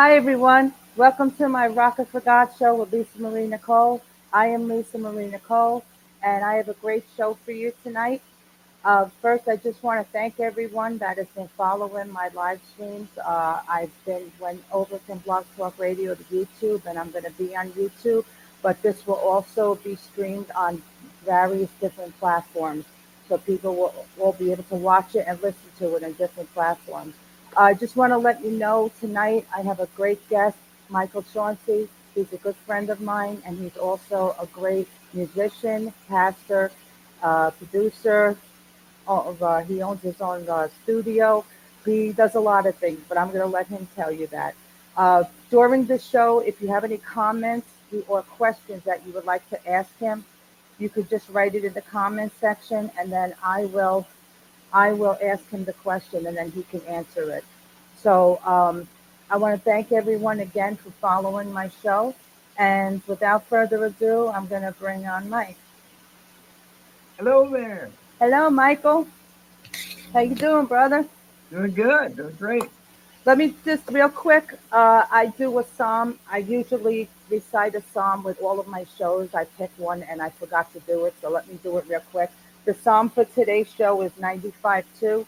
Hi, everyone. Welcome to my Rockin for God show with Lisa Marie Nicole. I am Lisa Marie Nicole, and I have a great show for you tonight. Uh, first, I just want to thank everyone that has been following my live streams. Uh, I've been went over from Blog Talk Radio to YouTube, and I'm going to be on YouTube. But this will also be streamed on various different platforms, so people will, will be able to watch it and listen to it on different platforms. I just want to let you know tonight I have a great guest, Michael Chauncey. He's a good friend of mine, and he's also a great musician, pastor, uh, producer. Of, uh, he owns his own uh, studio. He does a lot of things, but I'm going to let him tell you that. Uh, during the show, if you have any comments or questions that you would like to ask him, you could just write it in the comment section, and then I will I will ask him the question and then he can answer it. So um, I want to thank everyone again for following my show. And without further ado, I'm going to bring on Mike. Hello there. Hello, Michael. How you doing, brother? Doing good. Doing great. Let me just real quick. Uh, I do a psalm. I usually recite a psalm with all of my shows. I pick one and I forgot to do it, so let me do it real quick. The psalm for today's show is 95 2.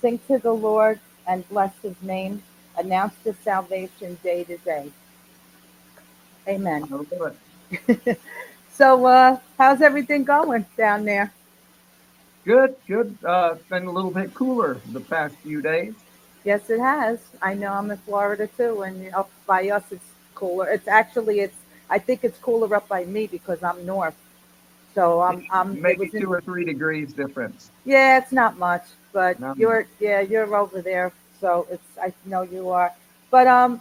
Sing to the Lord and bless his name. Announce his salvation day to day. Amen. Oh, so, uh, how's everything going down there? Good. Good. Uh, it's been a little bit cooler the past few days. Yes, it has. I know I'm in Florida too, and up by us it's cooler. It's actually it's. I think it's cooler up by me because I'm north. So I'm. I'm it Maybe was in- two or three degrees difference. Yeah, it's not much, but Not you're yeah, you're over there, so it's I know you are. But um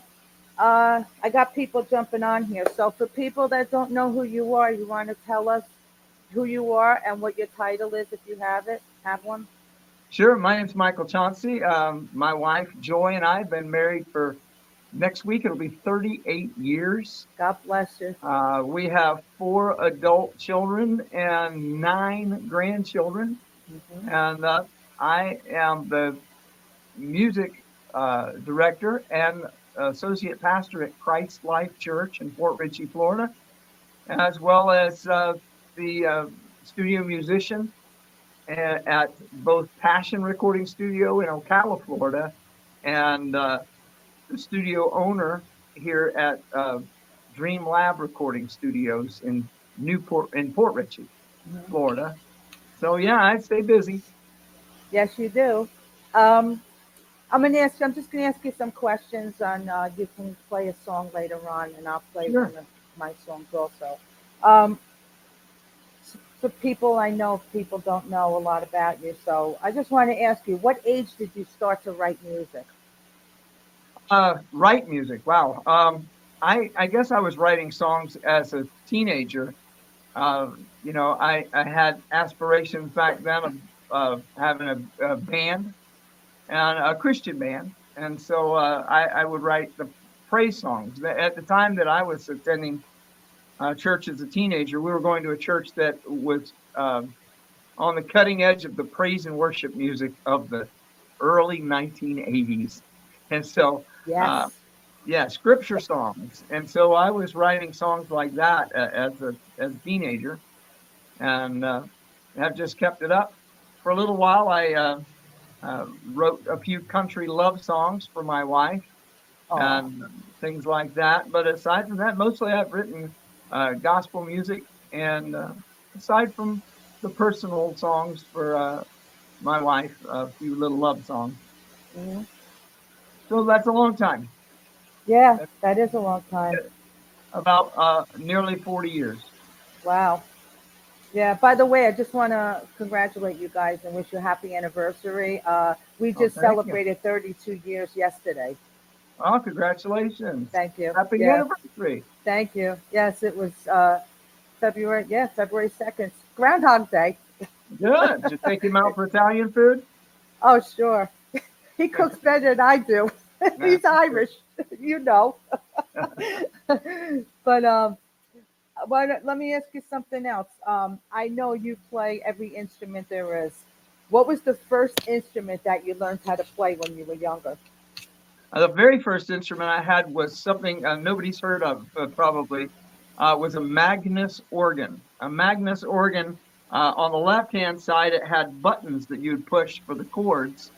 uh I got people jumping on here. So for people that don't know who you are, you want to tell us who you are and what your title is if you have it. Have one? Sure. My name's Michael Chauncey. Um, my wife Joy and I have been married for next week. It'll be 38 years. God bless you. Uh, we have four adult children and nine grandchildren. Mhm. and uh, I am the music uh, director and associate pastor at Christ Life Church in Port Richey, Florida, as well as uh, the uh, studio musician at both Passion Recording Studio in Ocala, Florida, and uh, studio owner here at uh, Dream Lab Recording Studios in Newport in Port Richey, Mhm. Florida. So yeah, I stay busy. Yes, you do. Um, I'm gonna ask. I'm just gonna ask you some questions. On uh, you can play a song later on, and I'll play Sure. one of my songs also. Um, for people I know, people don't know a lot about you, so I just want to ask you: What age did you start to write music? Uh, write music. Wow. Um, I, I guess I was writing songs as a teenager. Uh, you know, I, I had aspirations back then of, of having a, a band and a Christian band. And so uh, I, I would write the praise songs. At the time that I was attending uh, church as a teenager, we were going to a church that was um on the cutting edge of the praise and worship music of the early 1980s. And so Yes. Uh, yeah, scripture songs. And so I was writing songs like that a- as a as a teenager, and uh, have just kept it up. For a little while, I uh, uh, wrote a few country love songs for my wife Aw. and things like that. But aside from that, mostly I've written uh, gospel music, and uh, aside from the personal songs for uh, my wife, a few little love songs. Mhm. So that's a long time. Yeah, that is a long time. about uh, nearly 40 years. Wow. Yeah, by the way, I just want to congratulate you guys and wish you a happy anniversary. Uh, we Oh, just you. celebrated 32 years yesterday. Oh, congratulations. Thank you. Happy Yeah, anniversary. Thank you. Yes, it was uh, February, yeah, February 2nd. Groundhog Day. Good. Did you take him out for Italian food? Oh, sure. He cooks better than I do. He's Irish, you know. but um, let me ask you something else. Um, I know you play every instrument there is. What was the first instrument that you learned how to play when you were younger? Uh, the very first instrument I had was something uh, nobody's heard of, uh, probably, uh, was a Magnus organ. A Magnus organ, uh, on the left hand side, it had buttons that you'd push for the chords.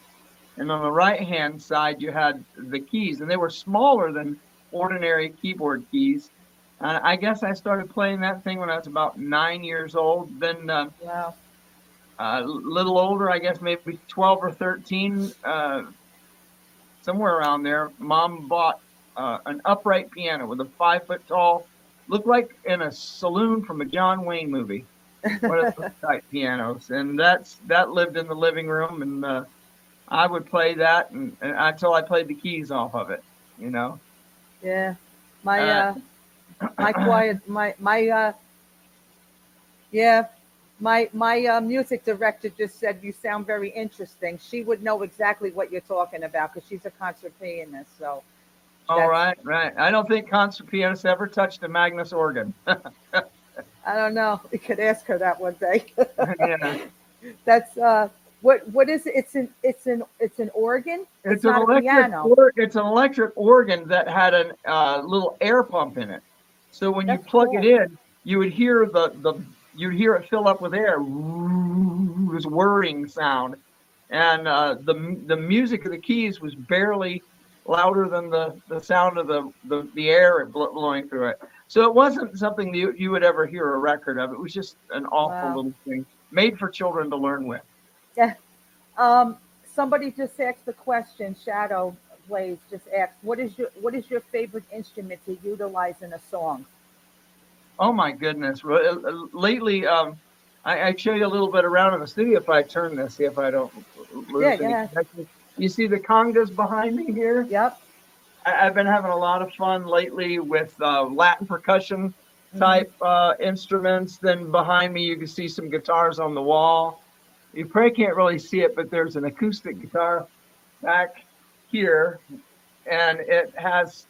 And on the right hand side, you had the keys, and they were smaller than ordinary keyboard keys. And I guess I started playing that thing when I was about nine years old. Then uh, Wow. a little older, I guess maybe 12 or 13, uh, somewhere around there, mom bought uh, an upright piano with a five foot tall, looked like in a saloon from a John Wayne movie. One of those type pianos, and that's that lived in the living room, and uh, I would play that and, and until I played the keys off of it, you know. Yeah. My Uh, uh, my quiet my my uh yeah my my uh, music director just said you sound very interesting she would know exactly what you're talking about because she's a concert pianist so All right, right. I don't think concert pianists ever touched a Magnus organ. i don't know we could ask her that one day yeah. that's uh what what is it it's an it's an it's an organ It's, not an electric. Or, it's an electric organ that had a uh, little air pump in it. So when you plug cool. it in, you would hear the the you'd hear it fill up with air. This whirring sound, and uh, the the music of the keys was barely louder than the, the sound of the, the, the air blowing through it. So it wasn't something that you, you would ever hear a record of. It was just an awful Wow. little thing made for children to learn with. Um somebody just asked the question shadow blaze just asked what is your what is your favorite instrument to utilize in a song Oh my goodness! Re- uh, Lately, um, I, I show you a little bit around in the studio. If I turn this, see if I don't lose Yeah, any connection. You see the congas behind me here. yep I, I've been having a lot of fun lately with uh, Latin percussion type uh, instruments. Then behind me, you can see some guitars on the wall. You probably can't really see it, but there's an acoustic guitar back here, and it has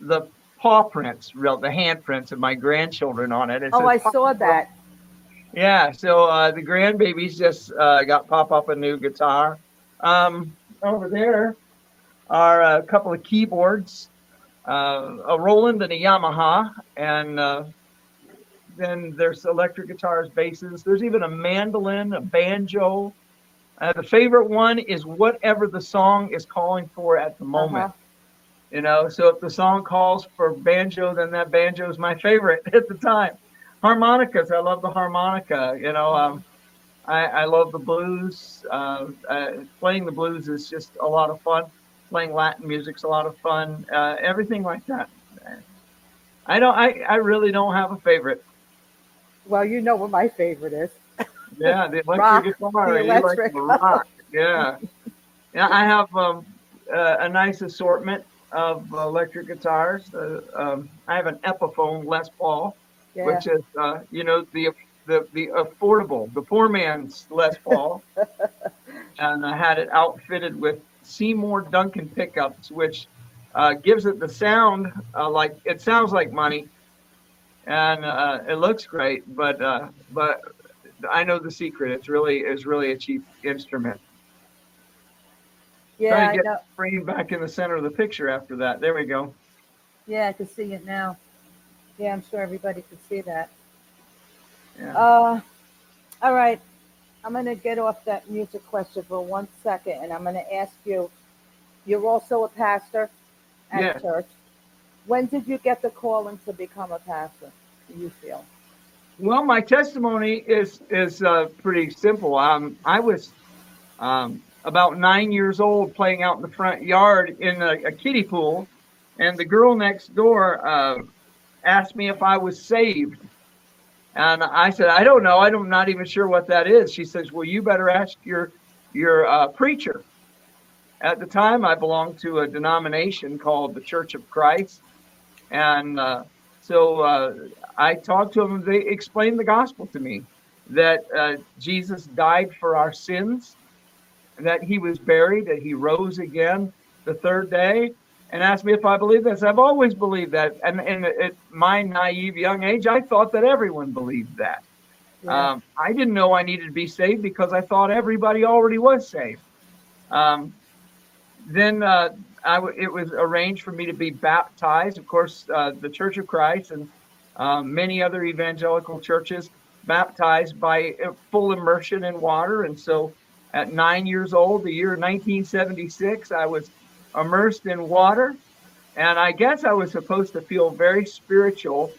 the paw prints, real the hand prints of my grandchildren on it. It oh i saw that yeah, so uh, the grandbabies just uh, got pop up a new guitar. Um, over there are a couple of keyboards, uh, a Roland and a Yamaha, and uh, then there's electric guitars, basses. There's even a mandolin, a banjo. Uh, the favorite one is whatever the song is calling for at the moment. Uh-huh. You know, so if the song calls for banjo, then that banjo is my favorite at the time. Harmonicas, I love the harmonica. You know, um, I, I love the blues. Uh, uh, playing the blues is just a lot of fun. Playing Latin music's a lot of fun. Uh, everything like that. I don't. I, I really don't have a favorite. Well you know what my favorite is Yeah, the electric Rock, guitar. the you like the rock. Yeah. Yeah, I have um, uh, a nice assortment of electric guitars. Uh, um, I have an Epiphone Les Paul, yeah which is, uh, you know, the the the affordable, the poor man's Les Paul, and I had it outfitted with Seymour Duncan pickups, which uh, gives it the sound uh, like it sounds like money, and uh, it looks great. But uh, but I know the secret. It's really is really a cheap instrument. yeah Try I to get frame back in the center of the picture after that. There we go. yeah i can see it now yeah i'm sure everybody can see that Yeah. uh all right i'm gonna get off that music question for one second and i'm gonna ask you you're also a pastor at Yes. church when did you get the calling to become a pastor you feel Well, my testimony is is uh, pretty simple. Um, I was um, about nine years old, playing out in the front yard in a, a kiddie pool, and the girl next door uh, asked me if I was saved, and I said, "I don't know. I'm not even sure what that is." She says, "Well, you better ask your your uh, preacher." At the time, I belonged to a denomination called the Church of Christ, and uh, so uh, I talked to them. and They explained the gospel to me that uh, Jesus died for our sins, that He was buried, that He rose again, the third day and asked me if I believe this. I've always believed that. And, and at my naive young age, I thought that everyone believed that. Yeah. Um, I didn't know I needed to be saved because I thought everybody already was saved. Um, then uh, it was arranged for me to be baptized. Of course, uh, the Church of Christ and um, many other evangelical churches baptized by uh, full immersion in water. And so at nine years old, the year 1976, I was immersed in water. And I guess I was supposed to feel very spiritual.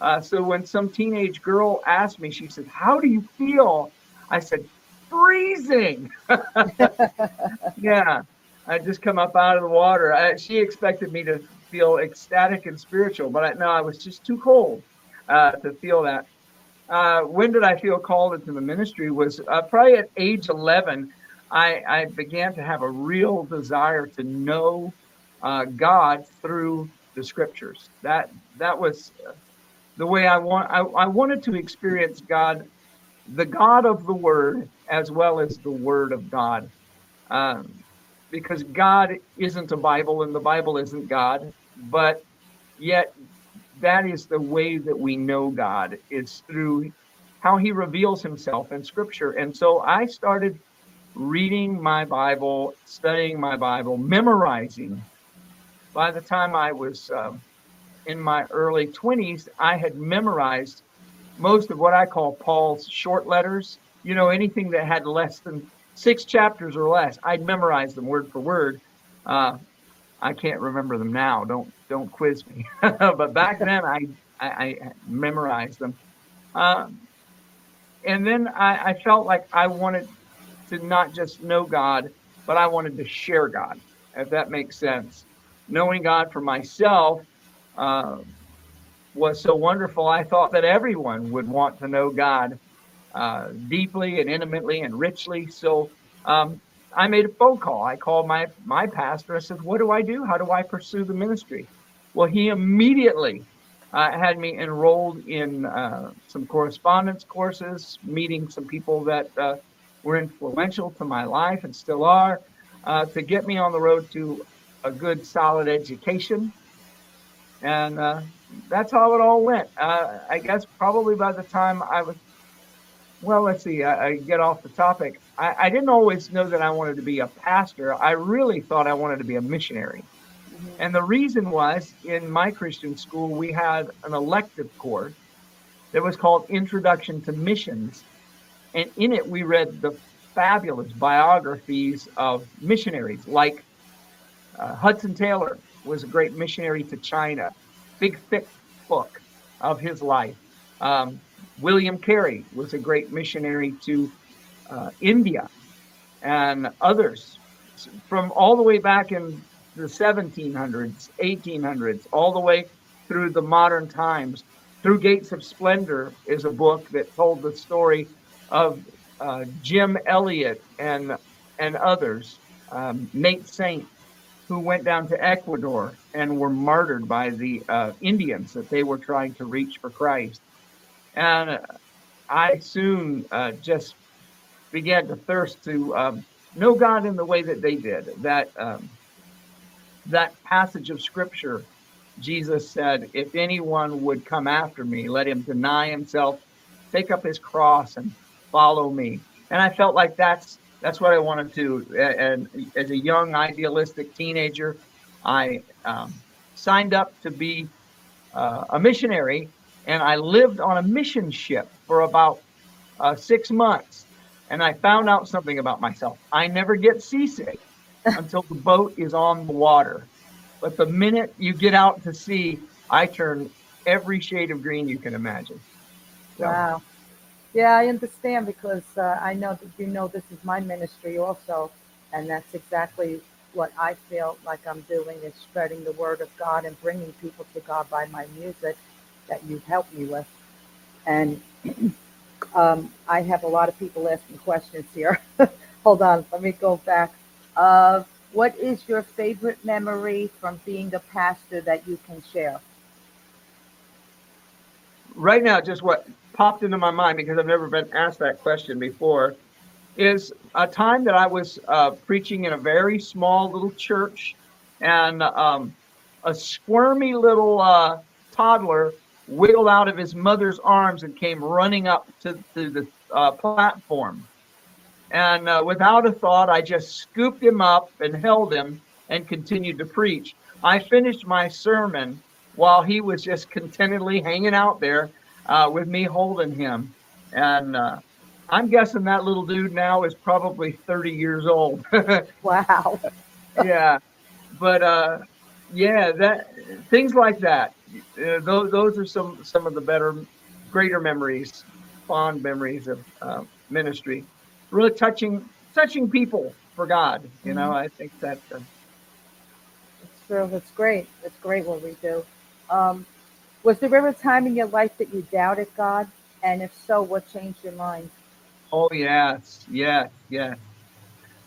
Uh, so when some teenage girl asked me, she said, How do you feel? I said, Freezing. yeah. I just come up out of the water. I, she expected me to feel ecstatic and spiritual, but I, no, I was just too cold uh, to feel that. Uh, when did I feel called into the ministry? Was uh, probably at age 11. I, I began to have a real desire to know uh, God through the scriptures. That that was the way I want. I, I wanted to experience God, the God of the Word, as well as the Word of God. Um, because God isn't a Bible and the Bible isn't God, but yet that is the way that we know God is through how he reveals himself in scripture. And so I started reading my Bible, studying my Bible, memorizing. By the time I was um, in my early 20s, I had memorized most of what I call Paul's short letters. You know, anything that had less than six chapters or less. I'd memorize them word for word. Uh, I can't remember them now. Don't don't quiz me. but back then, I I, I memorized them. Um, and then I, I felt like I wanted to not just know God, but I wanted to share God, if that makes sense. Knowing God for myself uh, was so wonderful. I thought that everyone would want to know God uh, deeply and intimately and richly. So um, I made a phone call. I called my my pastor. I said, "What do I do? How do I pursue the ministry?" Well, he immediately uh, had me enrolled in uh, some correspondence courses, meeting some people that uh, were influential to my life and still are, uh, to get me on the road to a good, solid education. And that's how it all went. I guess probably by the time I was well, let's see. I, I get off the topic. I, I, didn't always know that I wanted to be a pastor. I really thought I wanted to be a missionary. Mm-hmm. And the reason was in my Christian school, we had an elective course that was called Introduction to Missions. And in it, we read the fabulous biographies of missionaries, like uh, Hudson Taylor was a great missionary to China, big, thick book of his life. Um, William Carey was a great missionary to uh, India and others from all the way back in the 1700s, 1800s, all the way through the modern times. Through Gates of Splendor is a book that told the story of uh, Jim Elliot and and others, um, Nate Saint, who went down to Ecuador and were martyred by the uh, Indians that they were trying to reach for Christ. And I soon uh, just began to thirst to um, know God in the way that they did. That um, that passage of Scripture, Jesus said, "If anyone would come after me, let him deny himself, take up his cross, and follow me." And I felt like that's that's what I wanted to. And as a young idealistic teenager, I um, signed up to be uh, a missionary and I lived on a mission ship for about uh, six months. And I found out something about myself. I never get seasick until the boat is on the water. But the minute you get out to sea, I turn every shade of green you can imagine. So. Wow. Yeah, I understand because uh, I know that you know this is my ministry also. And that's exactly what I feel like I'm doing is spreading the word of God and bringing people to God by my music that you've helped me with. And um, I have a lot of people asking questions here. Hold on, let me go back. Uh, what is your favorite memory from being a pastor that you can share? Right now, just what popped into my mind because I've never been asked that question before is a time that I was uh, preaching in a very small little church and um, a squirmy little uh, toddler wiggled out of his mother's arms and came running up to, to the uh, platform. And uh, without a thought, I just scooped him up and held him and continued to preach. I finished my sermon while he was just contentedly hanging out there uh, with me holding him. And uh, I'm guessing that little dude now is probably 30 years old. Wow. yeah, but uh, yeah, that things like that. Uh, those those are some some of the better, greater memories, fond memories of uh, ministry. Really touching touching people for God. You know, I think that. Uh, It's true. It's great. It's great what we do. Um, was there ever a time in your life that you doubted God? And if so, what changed your mind? Oh yes, yes, yes.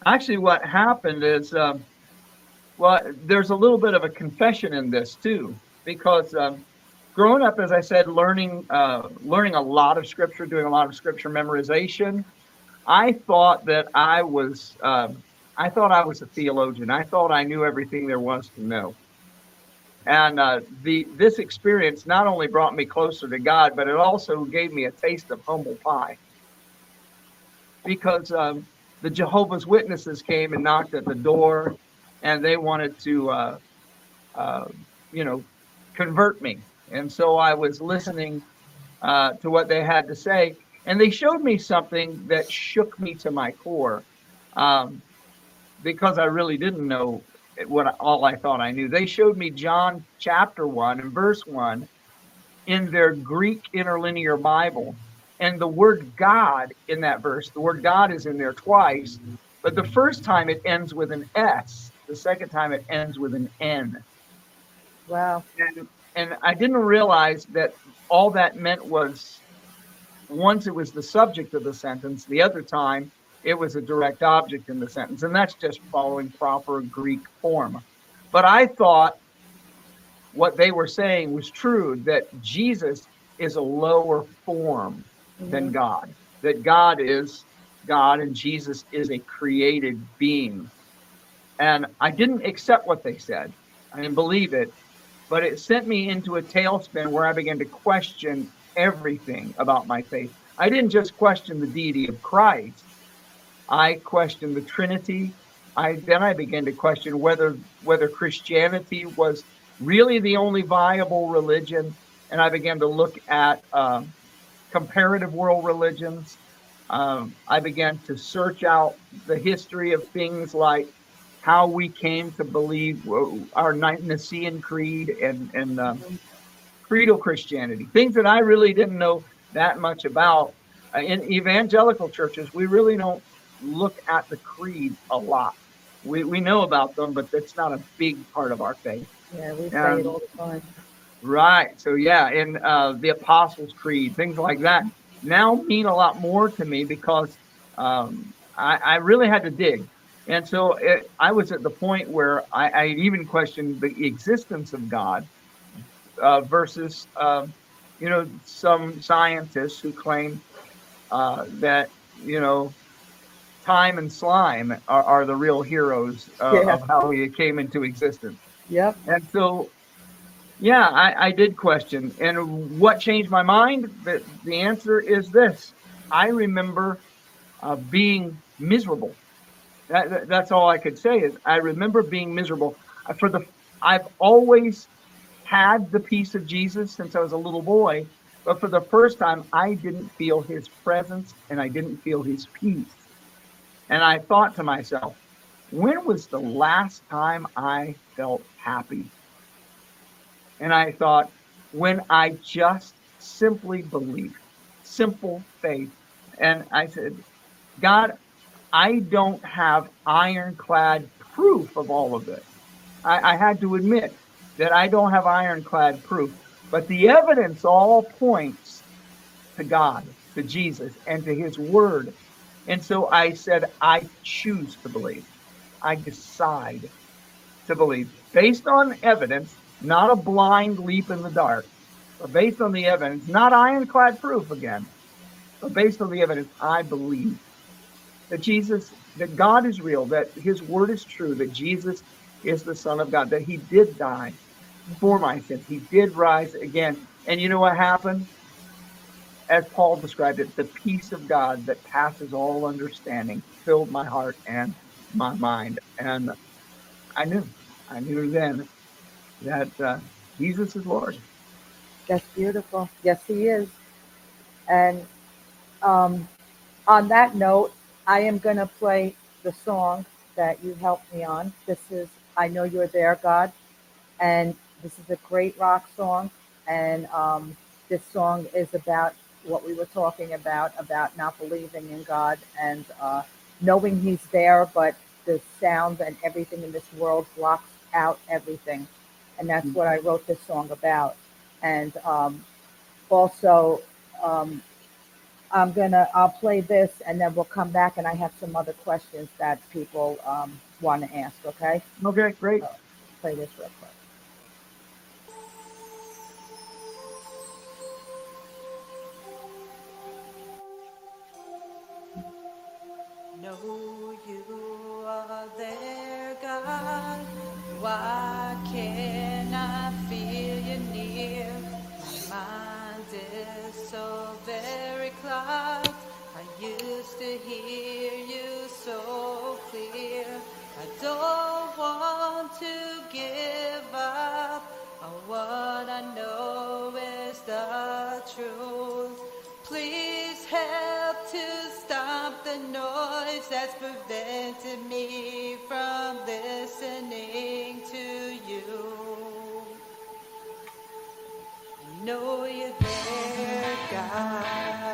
Actually, what happened is, um, well, there's a little bit of a confession in this too, because um, growing up, as I said, learning uh, learning a lot of scripture, doing a lot of scripture memorization, I thought that I was um, I thought I was a theologian. I thought I knew everything there was to know. And uh, the this experience not only brought me closer to God, but it also gave me a taste of humble pie because um, the Jehovah's Witnesses came and knocked at the door, and they wanted to, uh, uh, you know, convert me. And so I was listening uh, to what they had to say, and they showed me something that shook me to my core, um, because I really didn't know what all I thought I knew. They showed me John chapter one and verse one in their Greek interlinear Bible and the word God in that verse, the word God is in there twice, but the first time it ends with an S, the second time it ends with an N. Wow. And, and I didn't realize that all that meant was once it was the subject of the sentence, the other time it was a direct object in the sentence. And that's just following proper Greek form. But I thought what they were saying was true that Jesus is a lower form mm-hmm. than God. That God is God and Jesus is a created being. And I didn't accept what they said. I didn't believe it, but it sent me into a tailspin where I began to question everything about my faith. I didn't just question the deity of Christ. I questioned the Trinity. I then I began to question whether whether Christianity was really the only viable religion, and I began to look at um, comparative world religions. Um, I began to search out the history of things like how we came to believe uh, our Nicene Creed and and um, creedal Christianity, things that I really didn't know that much about. Uh, in evangelical churches, we really don't look at the creed a lot. We, we know about them, but that's not a big part of our faith. Yeah, we say Um, it all the time. Right. So yeah, and uh, the Apostles' Creed, things like that, now mean a lot more to me because um, I, I really had to dig, and so it, I was at the point where I, I even questioned the existence of God uh, versus, um, you know, some scientists who claim uh, that you know time and slime are, are the real heroes uh, Yeah. of how we came into existence. Yep. And so, yeah, I, I did question. And what changed my mind? The, the answer is this I remember uh, being miserable. That, that- that's all I could say is I remember being miserable. For the, I've always had the peace of Jesus since I was a little boy, but for the first time, I didn't feel his presence and I didn't feel his peace. And I thought to myself, when was the last time I felt happy? And I thought, when I just simply believed, simple faith. And I said, God, I don't have ironclad proof of all of this. I, I had to admit that I don't have ironclad proof, but the evidence all points to God, to Jesus, and to His Word. And so I said, I choose to believe. I decide to believe based on evidence, not a blind leap in the dark, but based on the evidence, not ironclad proof again, but based on the evidence, I believe that Jesus, that God is real, that His Word is true, that Jesus is the Son of God, that he did die for my sins. He did rise again. And you know what happened? As Paul described it, the peace of God that passes all understanding filled my heart and my mind. And I knew, I knew then that uh, Jesus is Lord. That's beautiful. Yes, he is. And um, on that note, I am going to play the song that you helped me on. This is I Know You're There, God. And this is a great rock song. And um, this song is about what we were talking about, about not believing in God and uh, knowing He's there, but the sound and everything in this world blocks out everything. And that's what I wrote this song about. And um, also, um, I'm gonna I'll play this and then we'll come back and I have some other questions that people um, want to ask. Okay, Okay, great. play this real quick. Know you are there, God. Why can't I feel you near? My mind is so very I used to hear you so clear. I don't want to give up on what I know is the truth. Please help to stop the noise that's prevented me from listening to you. I know you're there, God.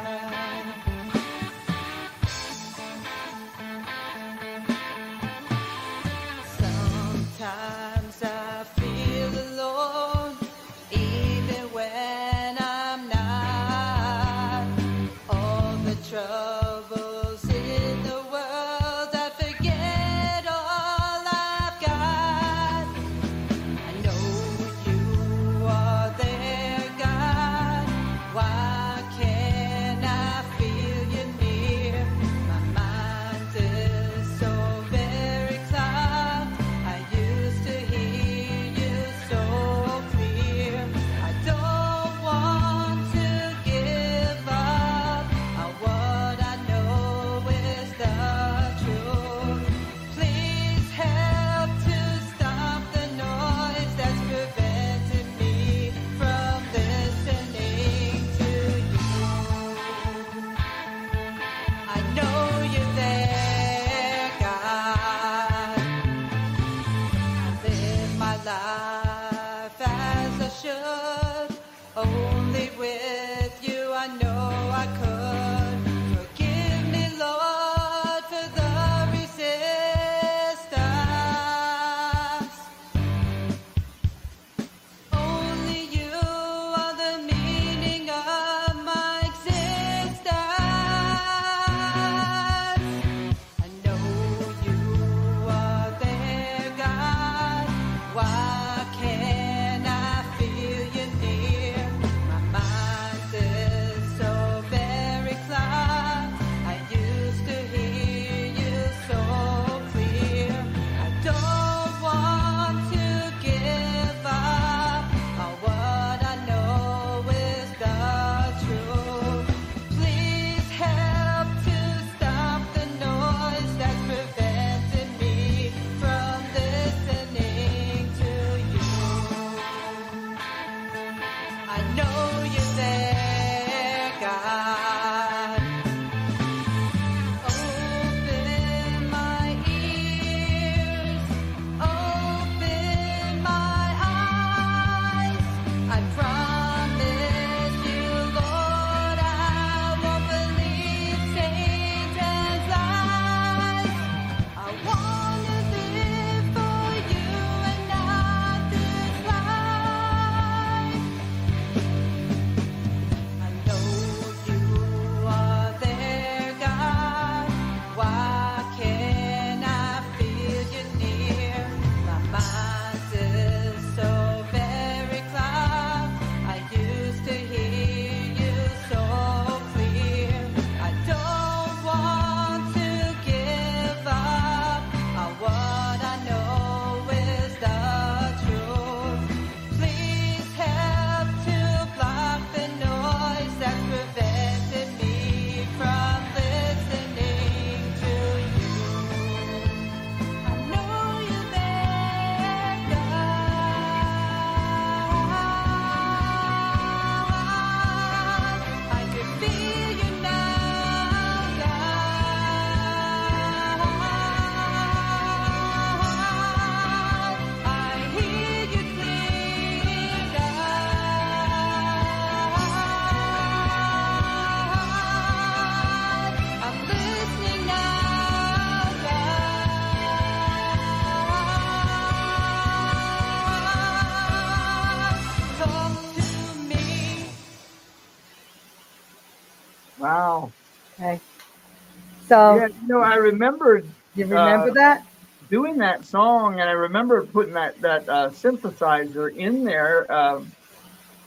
So Yeah, you know, I remembered you remember uh, that? doing that song, and I remember putting that that uh, synthesizer in there. Um,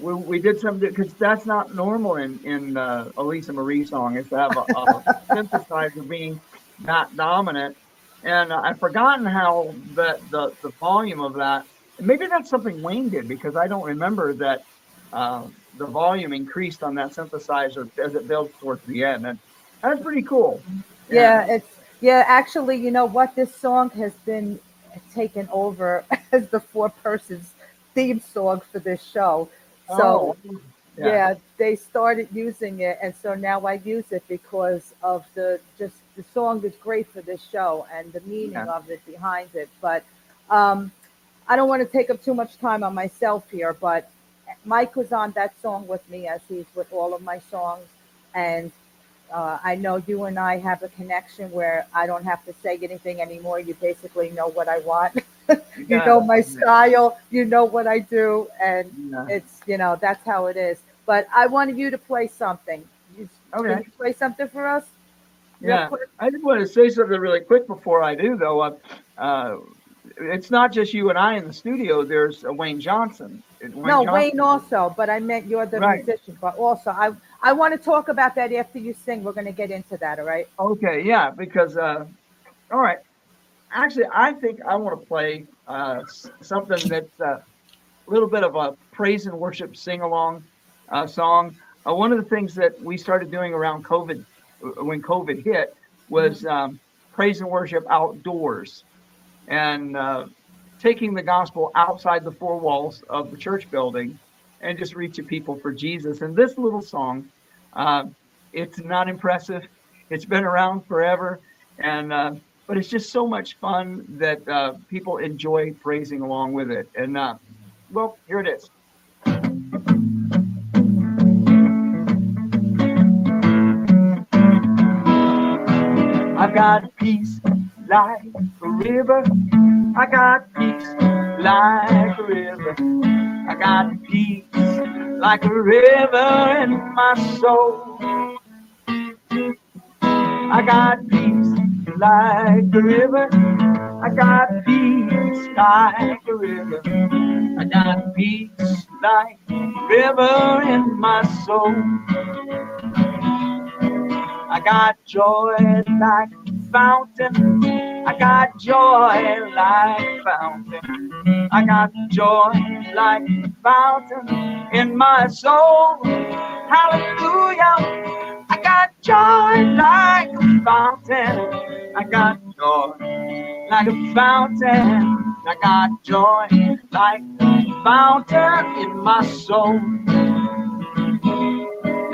we, we did something because that's not normal in in uh, Elisa Marie song is to have a, a synthesizer being not dominant. And uh, I've forgotten how that the the volume of that. Maybe that's something Wayne did because I don't remember that uh, the volume increased on that synthesizer as it builds towards the end. And that's pretty cool. Yeah, it's yeah. Actually, you know what? This song has been taken over as the four persons theme song for this show. So Oh, yeah. they started using it, and so now I use it because of the just the song is great for this show and the meaning Yeah. of it behind it. But um, I don't want to take up too much time on myself here, but Mike was on that song with me as he's with all of my songs, and uh, I know you and I have a connection where I don't have to say anything anymore. You basically know what I want. you know my style. You know what I do, and Yeah. it's you know that's how it is. But I wanted you to play something. You, Okay. Can you play something for us? Yeah. I just want to say something really quick before I do, though. Uh, uh, it's not just you and I in the studio. There's uh, Wayne Johnson. No, Johnson. Wayne also, but I meant you're the Right. musician. But also, I I want to talk about that after you sing. We're going to get into that. All right? Okay, yeah, because uh, all right. Actually, I think I want to play uh, something that's uh, a little bit of a praise and worship sing along uh, song. Uh, one of the things that we started doing around COVID, uh, when COVID hit, was um, praise and worship outdoors, and uh, taking the gospel outside the four walls of the church building, and just reaching people for Jesus. And this little song, uh, it's not impressive. It's been around forever, and uh, but it's just so much fun that uh, people enjoy praising along with it. And uh, well, here it is. I've got peace like a river. I got peace like a river. I got peace like a river in my soul. I got peace like a river. I got peace like a river. I got peace like a river in my soul. I got joy like a fountain. I got joy like a fountain. I got joy like a fountain in my soul. Hallelujah. I got joy like a fountain. I got joy like a fountain. I got joy like a fountain in my soul.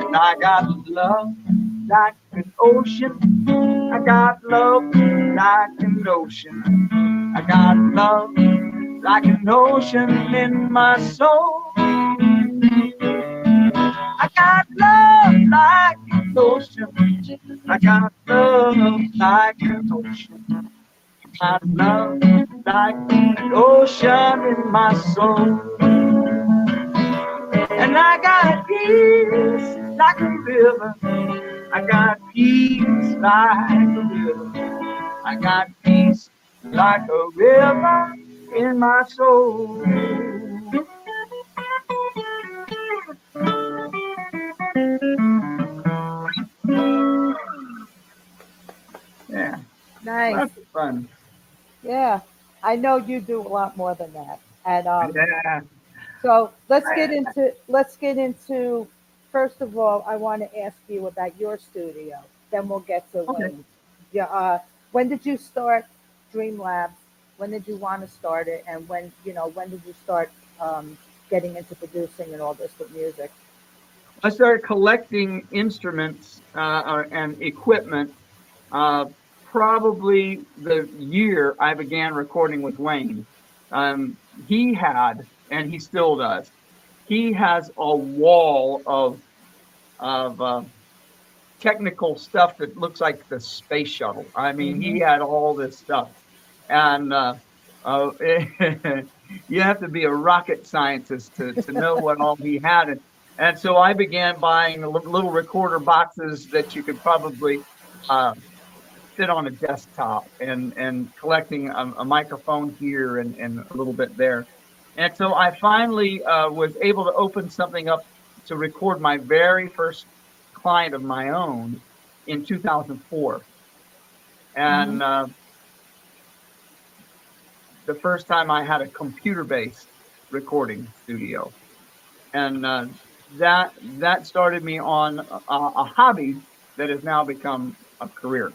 And I got love like an ocean. I got love like an ocean. I got love like an ocean in my soul. I got love like an ocean. I got love like an ocean. I got love like an ocean in my soul. And I got peace like a river. I got peace like a river. I got peace like a river in my soul. Yeah, Nice. that's fun. Yeah, I know you do a lot more than that. And um, Yeah. so let's get into let's get into. First of all, I want to ask you about your studio. Then we'll get to Okay. Wayne. Yeah. Uh, when did you start Dream Labs? When did you want to start it? And when you know when did you start um, getting into producing and all this with music? I started collecting instruments uh, and equipment uh, probably the year I began recording with Wayne. Um, he had, and he still does, he has a wall of of uh, technical stuff that looks like the space shuttle. I mean, he had all this stuff, and uh, uh, you have to be a rocket scientist to, to know what all he had. And And so I began buying little recorder boxes that you could probably uh, fit on a desktop and, and collecting a, a microphone here and, and a little bit there. And so I finally uh, was able to open something up to record my very first client of my own in 2004. And uh, the first time I had a computer based recording studio. And uh, that that started me on a, a hobby that has now become a career.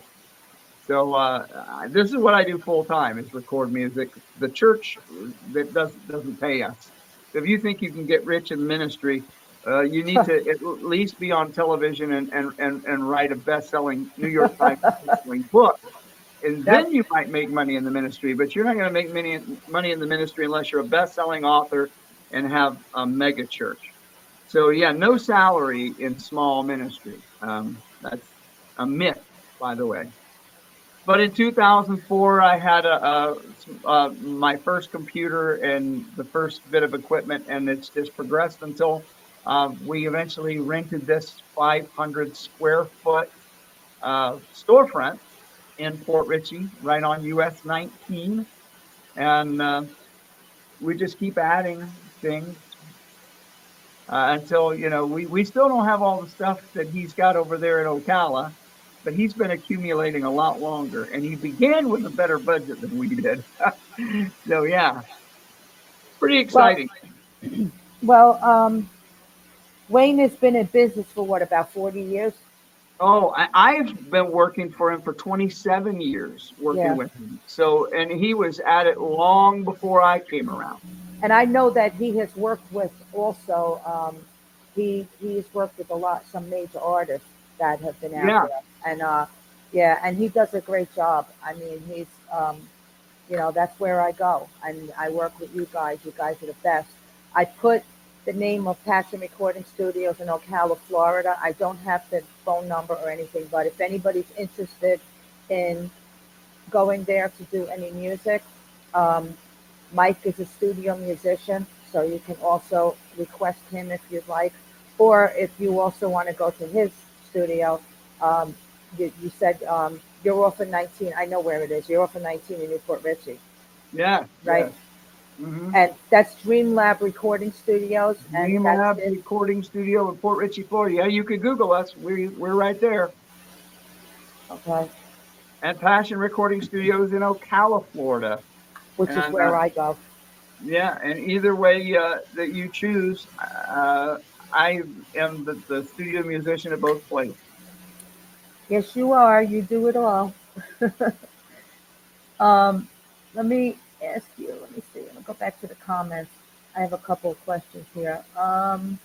So uh, this is what I do full time is record music. The church that does doesn't pay us. If you think you can get rich in ministry, uh, you need to at least be on television and, and, and, and write a best-selling New York Times best-selling book. And then you might make money in the ministry, but you're not going to make many money in the ministry unless you're a best-selling author and have a mega church. So yeah, no salary in small ministry. Um, that's a myth, by the way. But in 2004, I had a, a, a, my first computer and the first bit of equipment, and it's just progressed until uh, we eventually rented this 500 square foot uh, storefront in Port Richey, right on US 19, and uh, we just keep adding things uh, until you know we, we still don't have all the stuff that he's got over there in Ocala but he's been accumulating a lot longer and he began with a better budget than we did so yeah pretty exciting Well, um, Wayne has been in business for what, about 40 years? oh I, i've been working for him for 27 years working Yeah. with him so and he was at it long before i came around And I know that he has worked with also, um, he, he's worked with a lot, some major artists that have been out Yeah. there. And, uh, yeah, and he does a great job. I mean, he's, um, you know, that's where I go. And I work with you guys. You guys are the best. I put the name of Passion Recording Studios in Ocala, Florida. I don't have the phone number or anything, but if anybody's interested in going there to do any music, um, Mike is a studio musician, so you can also request him if you'd like. Or if you also want to go to his studio, um, you, you said um, you're off of 19. I know where it is. You're off of 19 in New Port Richey, yeah right? hmm And that's Dream Lab Recording Studios. And Dream Lab in- recording studio in Port Richey, Florida. Yeah, you could Google us. We, we're right there. okay, And Passion Recording Studios in Ocala, Florida. which is where uh, I go. Yeah, and either way uh, that you choose, uh, I am the, the studio musician at both places. Yes, you are. You do it all. um, let me ask you. Let me see. Let me go back to the comments. I have a couple of questions here. Um,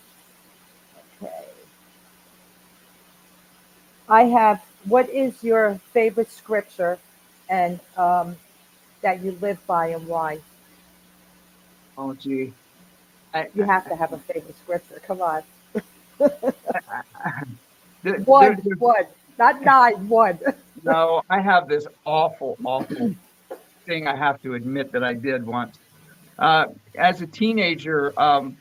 okay. I have. What is your favorite scripture, and um, that you live by, and why? Oh, gee. I, You have to have a favorite scripture. Come on. One, one, not nine. One. no, I have this awful, awful thing I have to admit that I did once. Uh, as a teenager, um,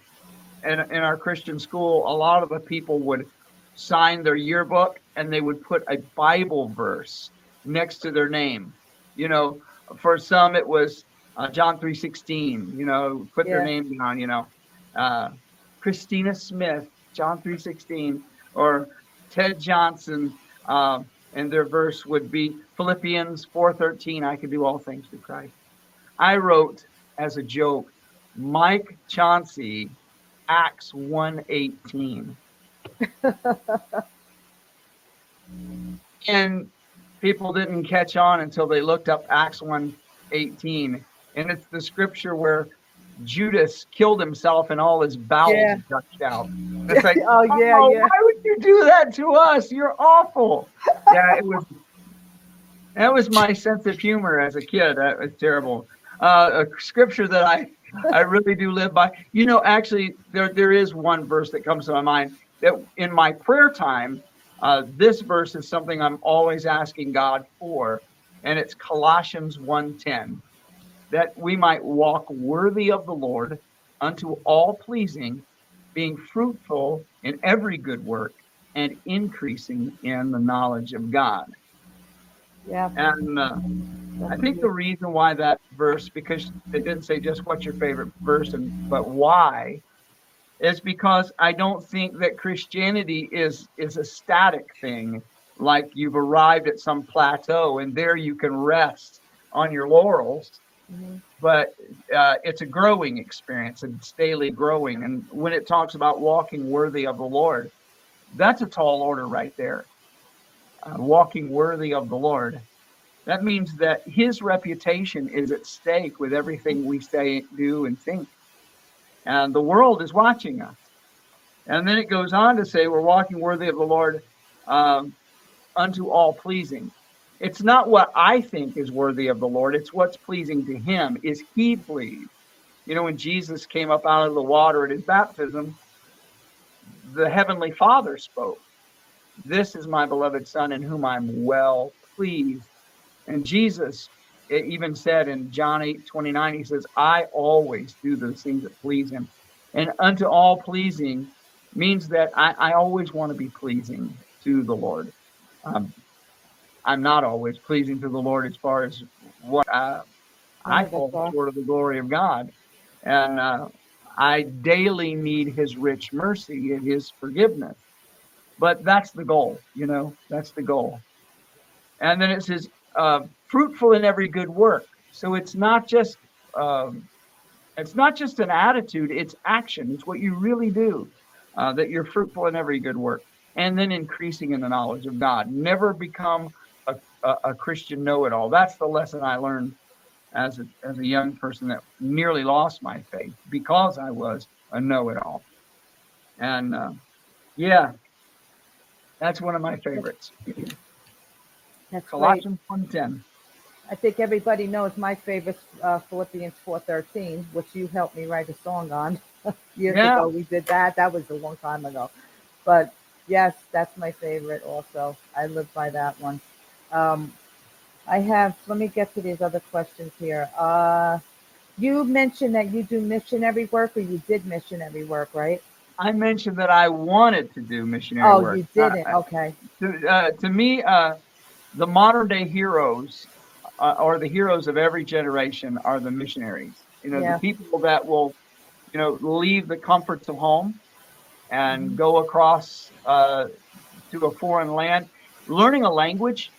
in, in our Christian school, a lot of the people would sign their yearbook and they would put a Bible verse next to their name. You know, for some it was uh, John three sixteen. You know, put their Yeah. name down. You know, uh, Christina Smith, John three sixteen, or Ted Johnson, um, and their verse would be Philippians four thirteen. I can do all things through Christ. I wrote as a joke, Mike Chauncey, Acts one eighteen. and people didn't catch on until they looked up Acts 1:18 and it's the scripture where Judas killed himself and all his bowels Yeah. gushed out. It's like, Oh, yeah, "Oh, yeah. Why would you do that to us? You're awful. Yeah, it was. That was my sense of humor as a kid. That was terrible. Uh, a scripture that I I really do live by. You know, actually, there there is one verse that comes to my mind that in my prayer time, uh, this verse is something I'm always asking God for, and it's Colossians 1:10, that we might walk worthy of the Lord, unto all pleasing, being fruitful in every good work and increasing in the knowledge of God. Yeah. And uh, I think the reason why that verse, because it didn't say just what's your favorite verse, and but why, is because I don't think that Christianity is is a static thing, like you've arrived at some plateau and there you can rest on your laurels. Mhm. But uh, it's a growing experience, and it's daily growing. And when it talks about walking worthy of the Lord, that's a tall order right there. Uh, walking worthy of the Lord. That means that his reputation is at stake with everything we say, do, and think. And the world is watching us. And then it goes on to say, we're walking worthy of the Lord um, unto all pleasing. It's not what I think is worthy of the Lord, it's what's pleasing to him. Is he pleased? You know, when Jesus came up out of the water at his baptism, the Heavenly Father spoke. This is my beloved Son in whom I'm well pleased. And Jesus even said in John 8 29, he says, I always do those things that please him. And unto all pleasing means that I, I always want to be pleasing to the Lord. Um, I'm not always pleasing to the Lord as far as what I, I fall short of the glory of God. And uh, I daily need his rich mercy and his forgiveness. But that's the goal, you know, that's the goal. And then it says, uh, fruitful in every good work. So it's not just um, it's not just an attitude; it's action. It's what you really do. Uh, that you're fruitful in every good work, and then increasing in the knowledge of God. Never become a, Christian know-it-all. That's the lesson I learned as a, as a young person that nearly lost my faith because I was a know-it-all. And uh, yeah, that's one of my favorites. That's. Colossians 1:10. I think everybody knows my favorite uh, Philippians 4:13, which you helped me write a song on years Yeah. ago. We did that. That was a long time ago, but yes, that's my favorite. Also, I live by that one. Um, I have. Let me get to these other questions here. Uh, you mentioned that you do missionary work, or you did missionary work, right? I mentioned that I wanted to do missionary Oh, work. you didn't. Uh, okay. to, uh, to me, uh, the modern day heroes, uh, or the heroes of every generation, are the missionaries. You know, Yeah. the people that will, you know, leave the comforts of home and Mhm. go across uh, to a foreign land, learning a language.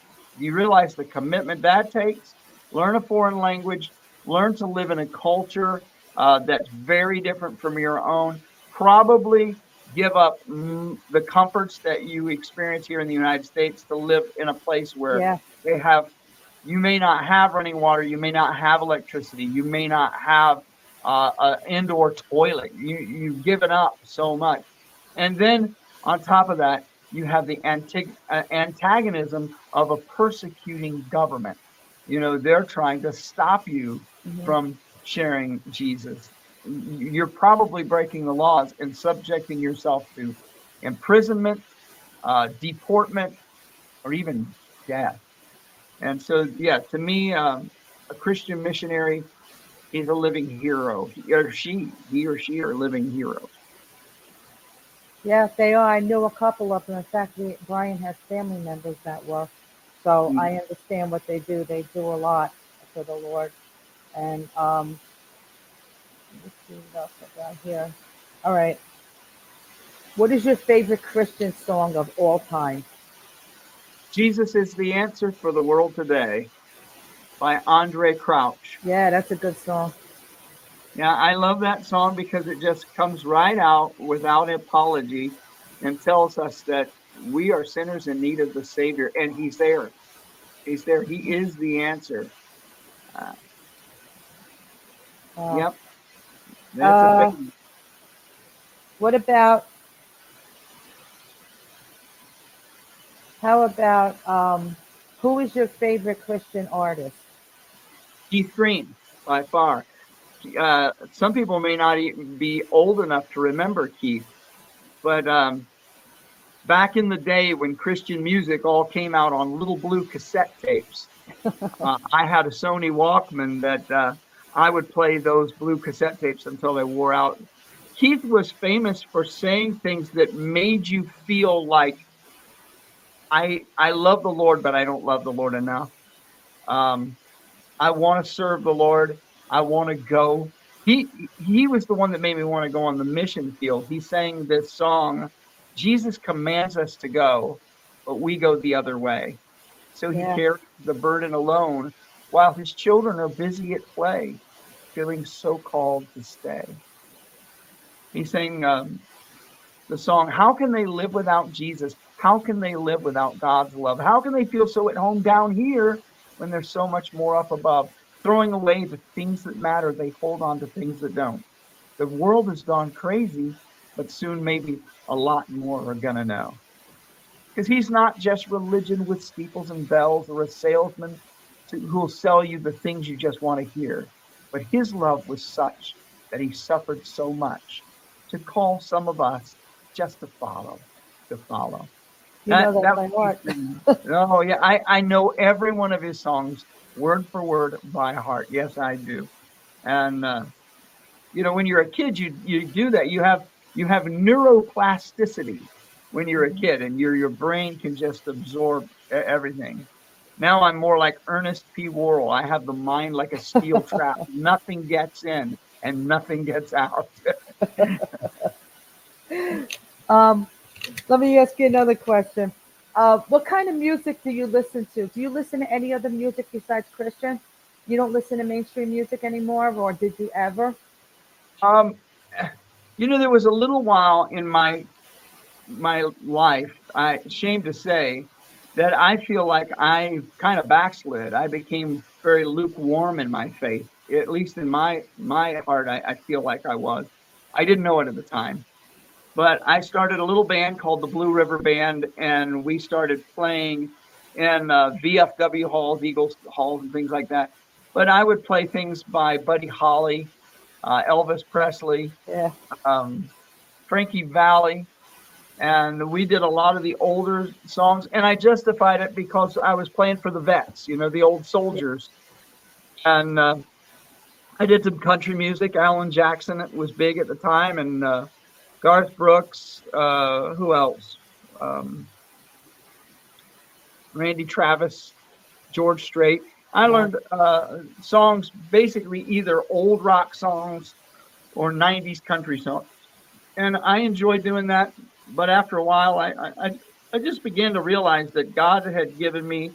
You realize the commitment that takes. Learn a foreign language. Learn to live in a culture uh, that's very different from your own. Probably give up mm, the comforts that you experience here in the United States to live in a place where Yeah. they have you may not have running water you may not have electricity you may not have uh, an indoor toilet you, you've given up so much and then on top of that you have the antig- uh, antagonism of a persecuting government you know they're trying to stop you Mhm. from sharing jesus you're probably breaking the laws and subjecting yourself to imprisonment uh, deportment or even death and so, yeah, to me, um, a Christian missionary is a living hero. He or she, he or she are living heroes. Yeah, they are. I knew a couple of them. In fact, we, Brian has family members that were. So Mm. I understand what they do. They do a lot for the Lord. And um, let me see what else I got here. All right. What is your favorite Christian song of all time? Jesus is the answer for the world today by Andraé Crouch. Yeah, that's a good song. Yeah, I love that song because it just comes right out without apology and tells us that we are sinners in need of the Savior, and He's there. He's there. He is the answer. Uh, Yep. That's Uh, a What about? How about um, who is your favorite Christian artist? Keith Green, by far. Uh, some people may not even be old enough to remember Keith, but um, back in the day when Christian music all came out on little blue cassette tapes, uh, I had a Sony Walkman that uh, I would play those blue cassette tapes until they wore out. Keith was famous for saying things that made you feel like I I love the Lord, but I don't love the Lord enough. Um, I want to serve the Lord. I want to go. He he was the one that made me want to go on the mission field. He sang this song. Jesus commands us to go, but we go the other way. So he Yeah. carries the burden alone while his children are busy at play, feeling so called to stay. He sang um, the song, How Can They Live Without Jesus? How can they live without God's love? How can they feel so at home down here when there's so much more up above? Throwing away the things that matter, they hold on to things that don't. The world has gone crazy, but soon maybe a lot more are going to know. Because he's not just religion with steeples and bells or a salesman who'll sell you the things you just want to hear. But his love was such that he suffered so much to call some of us just to follow, to follow. You know that by was heart. oh yeah, I, I know every one of his songs word for word by heart. Yes, I do. And uh, you know, when you're a kid, you you do that. You have you have neuroplasticity when you're a kid, and your your brain can just absorb everything. Now I'm more like Ernest P. Worrell. I have the mind like a steel trap. Nothing gets in and nothing gets out. Um, let me ask you another question. Uh, what kind of music do you listen to? Do you listen to any other music besides Christian? You don't listen to mainstream music anymore, or did you ever? Um, you know, there was a little while in my my life. I ashamed to say that I feel like I kind of backslid. I became very lukewarm in my faith. At least in my my heart, I, I feel like I was. I didn't know it at the time, but I started a little band called the Blue River Band, and we started playing in uh, VFW halls, Eagles halls, and things like that. But I would play things by Buddy Holly, uh, Elvis Presley, Yeah. um, Frankie Valli, and we did a lot of the older songs. And I justified it because I was playing for the vets, you know, the old soldiers. And uh, I did some country music. Alan Jackson was big at the time, and uh, Garth Brooks. Uh, who else? Um, Randy Travis, George Strait. I learned uh, songs, basically either old rock songs or 90s country songs. And I enjoyed doing that. But after a while, I, I, I- I just began to realize that God had given me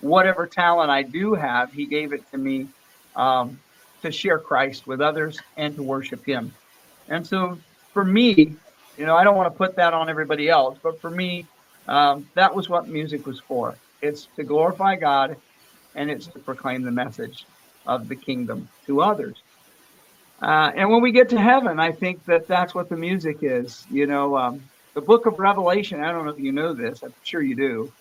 whatever talent I do have, He gave it to me um, to share Christ with others and to worship Him. And so for me, you know, I don't want to put that on everybody else, but for me, um, that was what music was for. It's to glorify God and it's to proclaim the message of the kingdom to others. Uh, and when we get to heaven, I think that that's what the music is. You know, um, the book of Revelation, I don't know if you know this, I'm sure you do,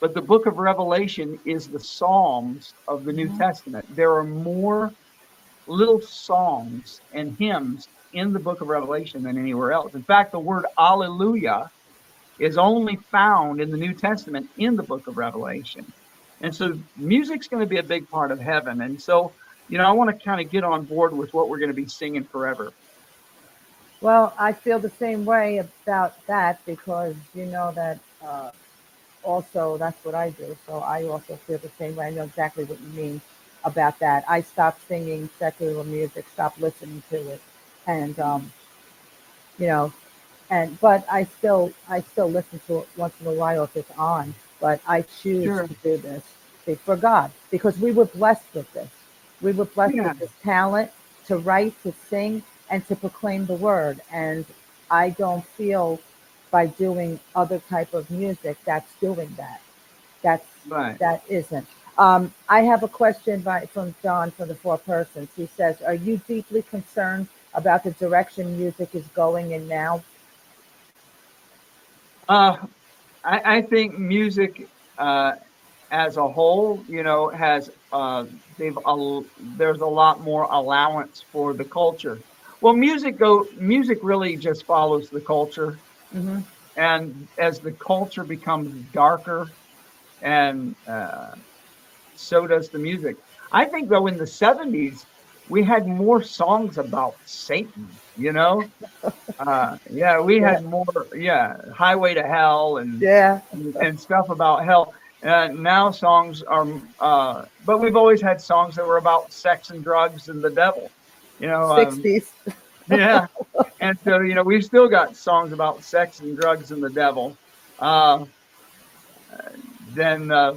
but the book of Revelation is the Psalms of the New Mhm. Testament. There are more little songs and hymns in the book of Revelation than anywhere else. In fact, the word Alleluia is only found in the New Testament in the book of Revelation. And so music's going to be a big part of heaven. And so, you know, I want to kind of get on board with what we're going to be singing forever. Well, I feel the same way about that because you know that uh, also that's what I do. So I also feel the same way. I know exactly what you mean about that. I stopped singing secular music, stopped listening to it, and um, you know, and but I still I still listen to it once in a while if it's on. But I choose Sure. to do this for God because we were blessed with this. We were blessed Yeah. with this talent to write, to sing, and to proclaim the word. And I don't feel by doing other type of music that's doing that. That's Right. that isn't. Um, I have a question by from John from the Four Persons. He says, "Are you deeply concerned about the direction music is going in now?" Uh, I, I think music uh, as a whole, you know, has uh, they've al- there's a lot more allowance for the culture. Well, music go music really just follows the culture, hmm and as the culture becomes darker, and uh, so does the music. I think though in the '70s, we had more songs about Satan, you know? Uh, yeah, we had more, yeah, Highway to Hell and, Yeah. and stuff about hell. Uh, now songs are, uh, but we've always had songs that were about sex and drugs and the devil, you know? um, Sixties. yeah. And so, you know, we've still got songs about sex and drugs and the devil. Uh, then, uh,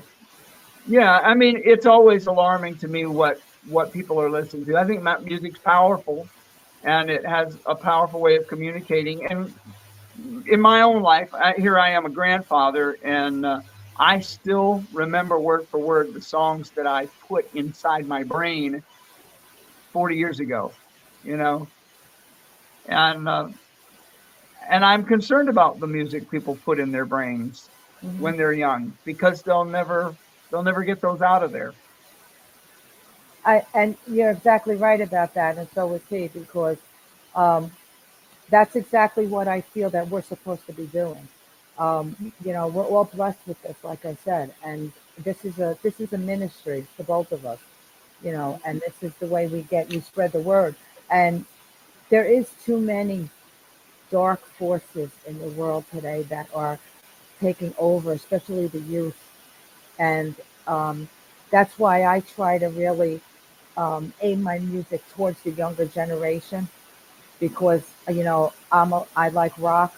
yeah, I mean, it's always alarming to me what what people are listening to. I think ma- music's powerful, and it has a powerful way of communicating. And in my own life, I, here I am a grandfather, and uh, I still remember word for word the songs that I put inside my brain 40 years ago. You know, and uh, and I'm concerned about the music people put in their brains Mhm. when they're young because they'll never they'll never get those out of there. I, and you're exactly right about that, and so is he, because um, that's exactly what I feel that we're supposed to be doing. Um, you know, we're all blessed with this, like I said, and this is a this is a ministry to both of us. You know, and this is the way we get you spread the word. And there is too many dark forces in the world today that are taking over, especially the youth, and um, that's why I try to really um, aim my music towards the younger generation because you know I'm a, I like rock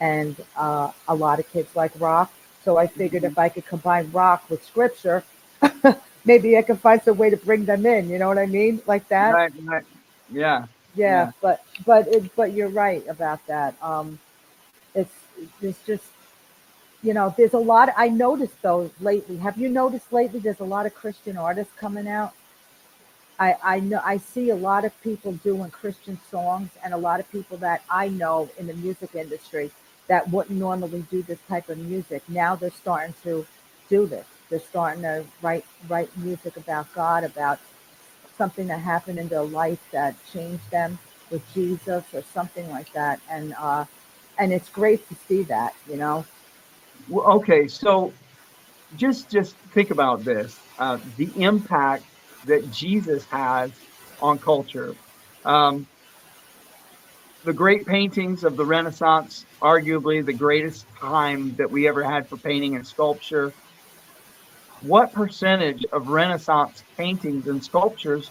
and uh, a lot of kids like rock. So I figured if I could combine rock with scripture, maybe I could find some way to bring them in. You know what I mean? Like that. Right, right. Yeah. Yeah, Yeah. but but it, but you're right about that. Um, it's it's just you know there's a lot. I noticed though lately. Have you noticed lately? There's a lot of Christian artists coming out. I I know I see a lot of people doing Christian songs, and a lot of people that I know in the music industry that wouldn't normally do this type of music. Now they're starting to do this. They're starting to write write music about God, about something that happened in their life that changed them with Jesus or something like that. And uh, and it's great to see that, you know. Well, okay, so just just think about this: uh, the impact that Jesus has on culture. Um, the great paintings of the Renaissance, arguably the greatest time that we ever had for painting and sculpture. What percentage of Renaissance paintings and sculptures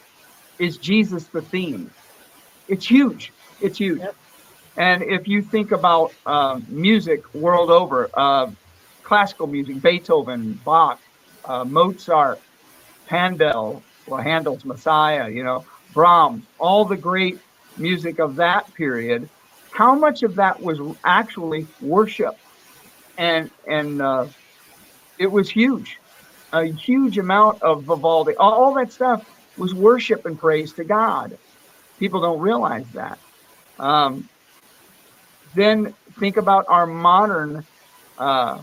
is Jesus the theme? It's huge. It's huge. Yep. And if you think about uh, music world over, uh, classical music, Beethoven, Bach, uh, Mozart, Handel, well, Handel's Messiah, you know, Brahms, all the great music of that period. How much of that was actually worship? And and uh, it was huge, a huge amount of Vivaldi. All that stuff was worship and praise to God. People don't realize that. Um, then think about our modern, uh,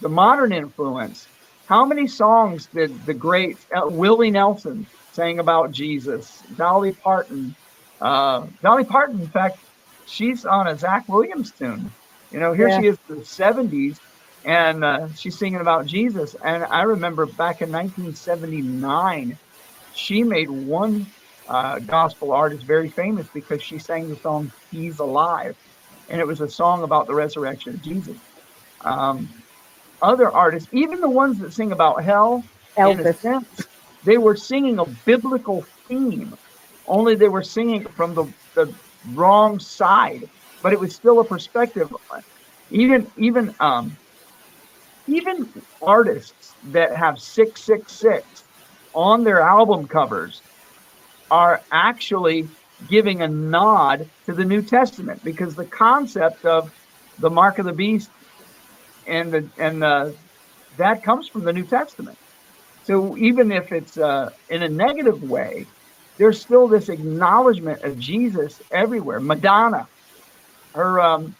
the modern influence. How many songs did the great uh, Willie Nelson sang about Jesus? Dolly Parton. Uh, Dolly Parton, in fact, she's on a Zach Williams tune. You know, here Yeah. she is in the 70s, and uh, she's singing about Jesus. And I remember back in 1979, she made one uh, gospel artist very famous because she sang the song "He's Alive," and it was a song about the resurrection of Jesus. Um, other artists, even the ones that sing about hell, in a Elvis. sense, they were singing a biblical theme. Only they were singing from the, the wrong side, but it was still a perspective. Even even um, even artists that have six six six on their album covers are actually giving a nod to the New Testament because the concept of the mark of the beast and the and the that comes from the New Testament. So even if it's uh, in a negative way, there's still this acknowledgement of Jesus everywhere. Madonna, her um,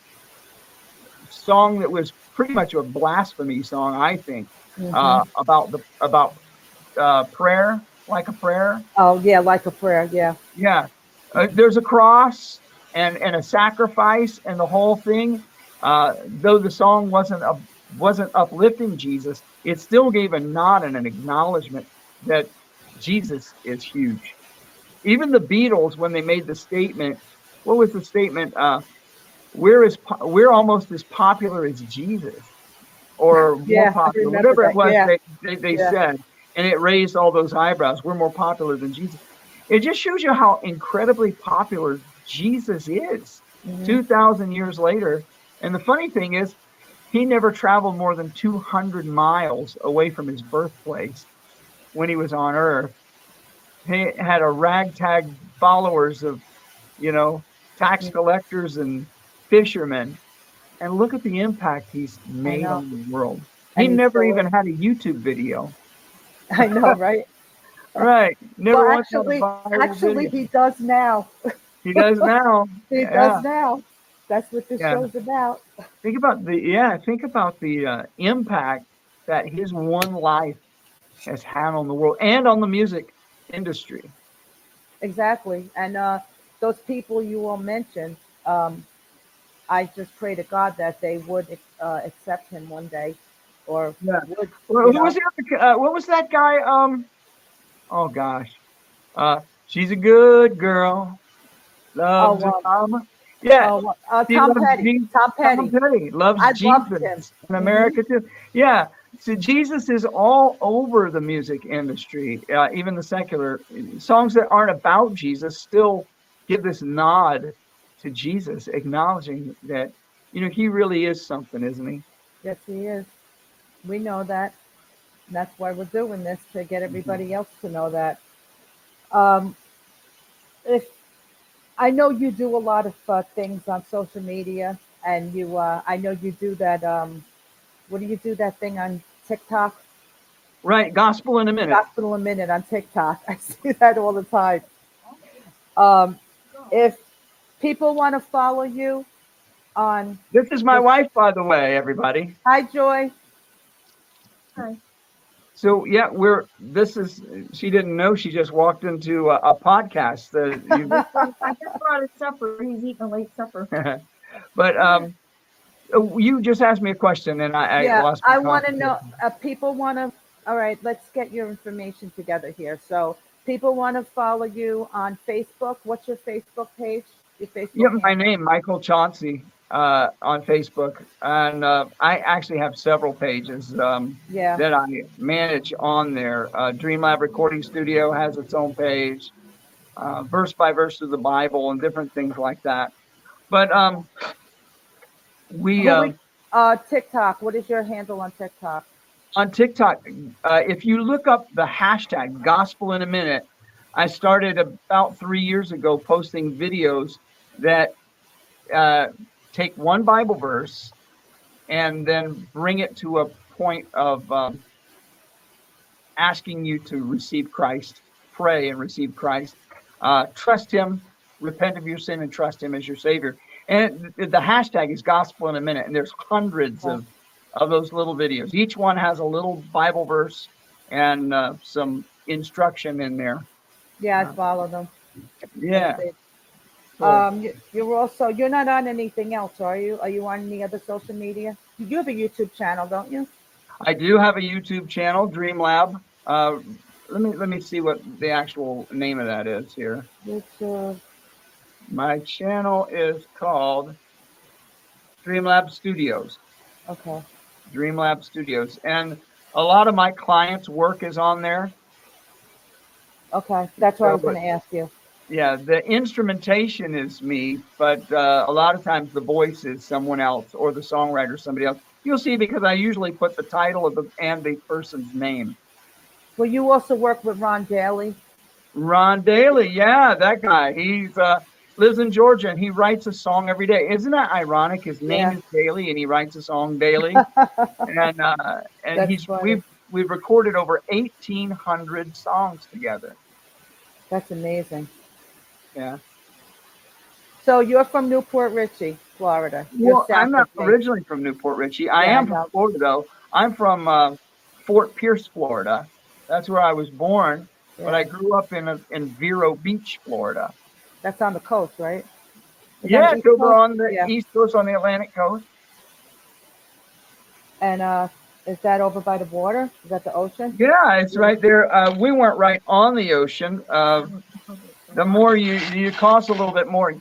song that was pretty much a blasphemy song, I think, Mhm. uh, about the about uh, prayer, like a prayer. oh yeah, like a prayer. Yeah. Yeah, uh, there's a cross and and a sacrifice and the whole thing. Uh, though the song wasn't a, wasn't uplifting Jesus, it still gave a nod and an acknowledgement that Jesus is huge. even the Beatles, when they made the statement, what was the statement? Uh, we're as po- we're almost as popular as Jesus, or more Yeah, I popular, whatever that, it was yeah. they, they, they Yeah. said, and it raised all those eyebrows. We're more popular than Jesus. It just shows you how incredibly popular Jesus is. Mhm. 2,000 years later. And the funny thing is, he never traveled more than 200 miles away from his birthplace when he was on Earth. He had a ragtag followers of, you know, tax collectors and fishermen. And look at the impact he's made on the world. He never even had a YouTube video. I know, right? Right. Never well, once had a actually, actually, he does now. he does now. He Yeah. does now. That's what this Yeah. show's about. Think about the yeah. Think about the uh, impact that his one life has had on the world and on the music industry. Exactly. And uh, those people you all mentioned, um, I just pray to God that they would uh, accept him one day, or Yeah. would. Well, who was the other, uh, what was that guy? Um, oh gosh, uh, she's a good girl. Loves Oh, her mama. Yeah, oh, uh, he Tom loves Petty. Jesus. Tom Petty. Tom Petty loves I Jesus him. Mm-hmm. in America too. Yeah, so Jesus is all over the music industry, uh, even the secular songs that aren't about Jesus still give this nod to Jesus, acknowledging that you know he really is something, isn't he? Yes, he is. We know that. And that's why we're doing this to get everybody else to know that. Um, if I know you do a lot of uh, things on social media, and you, uh, I know you do that. Um, what do you do that thing on TikTok? Right, gospel in a minute. Gospel in a minute on TikTok. I see that all the time. Um, if people want to follow you on, This is my wife, by the way, everybody. hi Joy. So yeah, we're. This is. She didn't know. She just walked into a, a podcast. That you, I just brought his supper. He's eating a late supper. but um, you just asked me a question, and I, I yeah, lost. my I want to know. Uh, people want to. All right, let's get your information together here. So, people want to follow you on Facebook. What's your Facebook page? Your Facebook. Yeah, my name, Michael Chauncey, uh, on Facebook, and uh, I actually have several pages um, Yeah. that I manage on there. Uh, Dreamlab Recording Studio has its own page, uh, verse by verse of the Bible, and different things like that. But um, we. Uh, Uh, TikTok. What is your handle on TikTok? on TikTok, uh, if you look up the hashtag gospel in a minute, I started about three years ago posting videos that uh, take one Bible verse and then bring it to a point of um, asking you to receive Christ, pray and receive Christ, uh, trust Him, repent of your sin, and trust Him as your Savior. And the the hashtag is gospel in a minute, and there's hundreds of of those little videos. Each one has a little Bible verse and uh, some instruction in there. Yeah, I follow them. Yeah. So, Um, you, you're also you're not on anything else, are you? Are you on any other social media? You have a YouTube channel, don't you? I do have a YouTube channel, Dream Lab. Uh, let me let me see what the actual name of that is here. It's uh, My channel is called Dreamlab Studios. okay. Dreamlab Studios, and a lot of my clients' work is on there. Okay, that's what I was going to ask you. Yeah, the instrumentation is me, but uh, a lot of times the voice is someone else or the songwriter somebody else. You'll see because I usually put the title of the and the person's name. Well, you also work with Ron Daly. Ron Daly, yeah, that guy. He's uh, lives in Georgia and he writes a song every day. Isn't that ironic? His name Yeah. is Daly and he writes a song daily. and uh, and That's he's funny. we've we've recorded over eighteen hundred songs together. That's amazing. Yeah. So you're from New Port Richey, Florida. You're Well, I'm not originally from New Port Richey. I Yeah, am from Florida, though. I'm from uh, Fort Pierce, Florida. That's where I was born, but I grew up in a, in Vero Beach, Florida. That's on the coast, right? Is yeah, it's over Coast? on the Yeah. east coast on the Atlantic coast. And uh, is that over by the water? Is that the ocean? Yeah, it's right there. Uh, we weren't right on the ocean. Uh, the more you you cost a little bit more.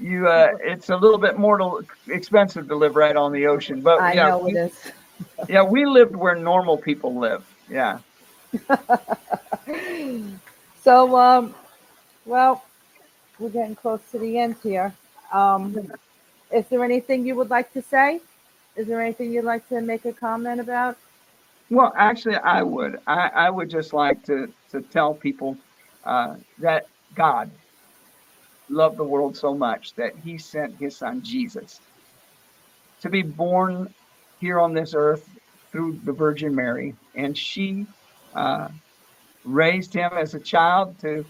You uh, it's a little bit more to, expensive to live right on the ocean, but I yeah, know we, yeah, we lived where normal people live. Yeah. So, um, well, we're getting close to the end here. Um, is there anything you would like to say? Is there anything you'd like to make a comment about? Well, actually, I would. I, I would just like to, to tell people uh, that God loved the world so much that he sent his son Jesus to be born here on this earth through the Virgin Mary. And she uh, raised him as a child to.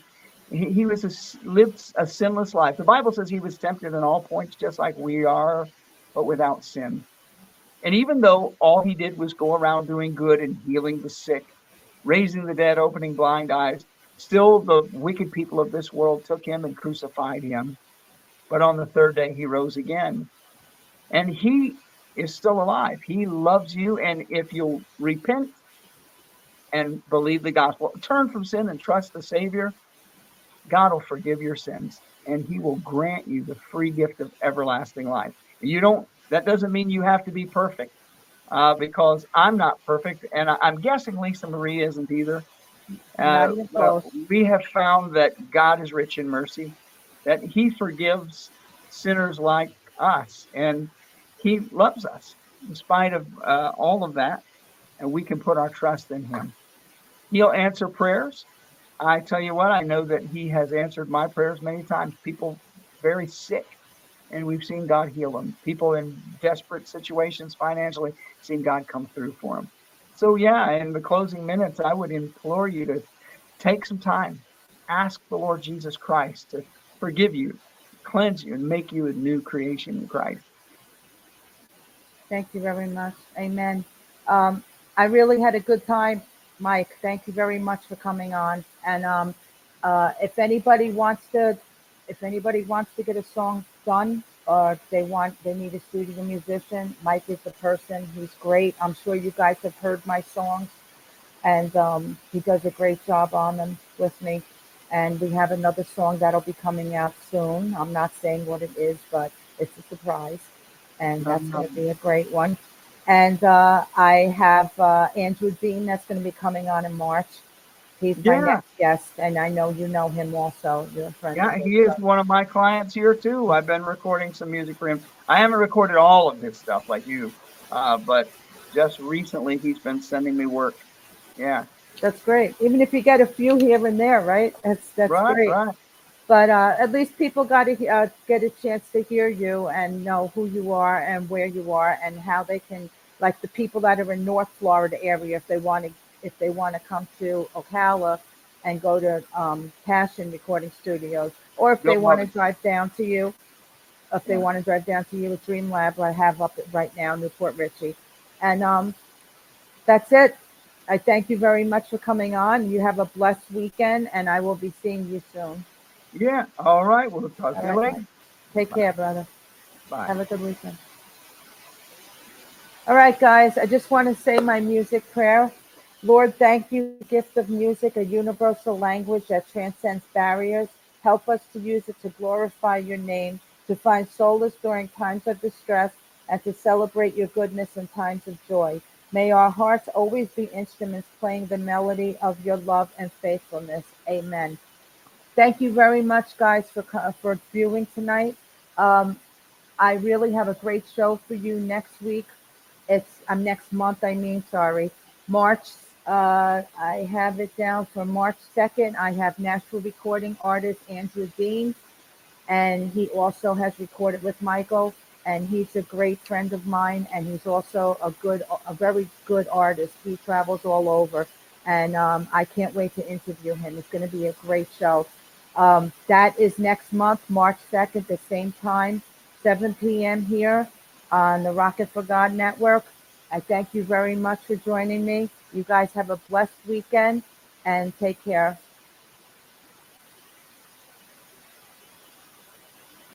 He, was a, lived a sinless life. The Bible says he was tempted in all points, just like we are, but without sin. And even though all he did was go around doing good and healing the sick, raising the dead, opening blind eyes, still the wicked people of this world took him and crucified him. But on the third day, he rose again. And he is still alive. He loves you. And if you'll repent and believe the gospel, turn from sin and trust the Savior, God will forgive your sins and he will grant you the free gift of everlasting life. You don't, that doesn't mean you have to be perfect uh, because I'm not perfect. And I, I'm guessing Lisa Marie isn't either. Uh, even but close. we have found that God is rich in mercy, that he forgives sinners like us, and he loves us in spite of uh, all of that. And we can put our trust in him. He'll answer prayers. I tell you what, I know that he has answered my prayers many times. People very sick, and we've seen God heal them. People in desperate situations financially, seen God come through for them. So, yeah, in the closing minutes, I would implore you to take some time, ask the Lord Jesus Christ to forgive you, cleanse you, and make you a new creation in Christ. Thank you very much. Amen. Um, I really had a good time, Mike. Thank you very much for coming on. And um, uh, if anybody wants to, if anybody wants to get a song done, or they want, they need a studio musician, Mike is the person. He's great. I'm sure you guys have heard my songs, and um, he does a great job on them with me. And we have another song that'll be coming out soon. I'm not saying what it is, but it's a surprise and that's going to be a great one. And uh, I have uh, Andrew Dean that's going to be coming on in March. He's my Yeah. next guest, and I know you know him also. You're a friend. Yeah, he is one of my clients here too. I've been recording some music for him. I haven't recorded all of his stuff like you, uh, but just recently he's been sending me work. Yeah, That's great. Even if you get a few here and there, right? That's that's right, great. right. But uh, at least people got to uh, get a chance to hear you and know who you are and where you are and how they can, like the people that are in North Florida area, if they want to, if they want to come to Ocala and go to um, Passion Recording Studios, or if they want to drive down to you, if they want to drive down to you at Dream Lab, I have up right now, New Port Richey, and um, that's it. I thank you very much for coming on. You have a blessed weekend, and I will be seeing you soon. Yeah, all right. We'll talk to you right, later. Take care, brother. Bye. Have a good weekend. All right, guys, I just want to say my music prayer. Lord, thank you, gift of music, a universal language that transcends barriers. Help us to use it to glorify your name, to find solace during times of distress, and to celebrate your goodness in times of joy. May our hearts always be instruments playing the melody of your love and faithfulness. Amen. Thank you very much, guys, for for viewing tonight. Um, I really have a great show for you next week. It's um, next month. I mean, sorry, March. Uh, I have it down for March second. I have Nashville recording artist Andrew Dean, and he also has recorded with Michael. And he's a great friend of mine, and he's also a good, a very good artist. He travels all over, and um, I can't wait to interview him. It's going to be a great show. Um, that is next month, March 2nd, the same time, 7 p.m. here on the Rockin for God Network. I thank you very much for joining me. You guys have a blessed weekend and take care.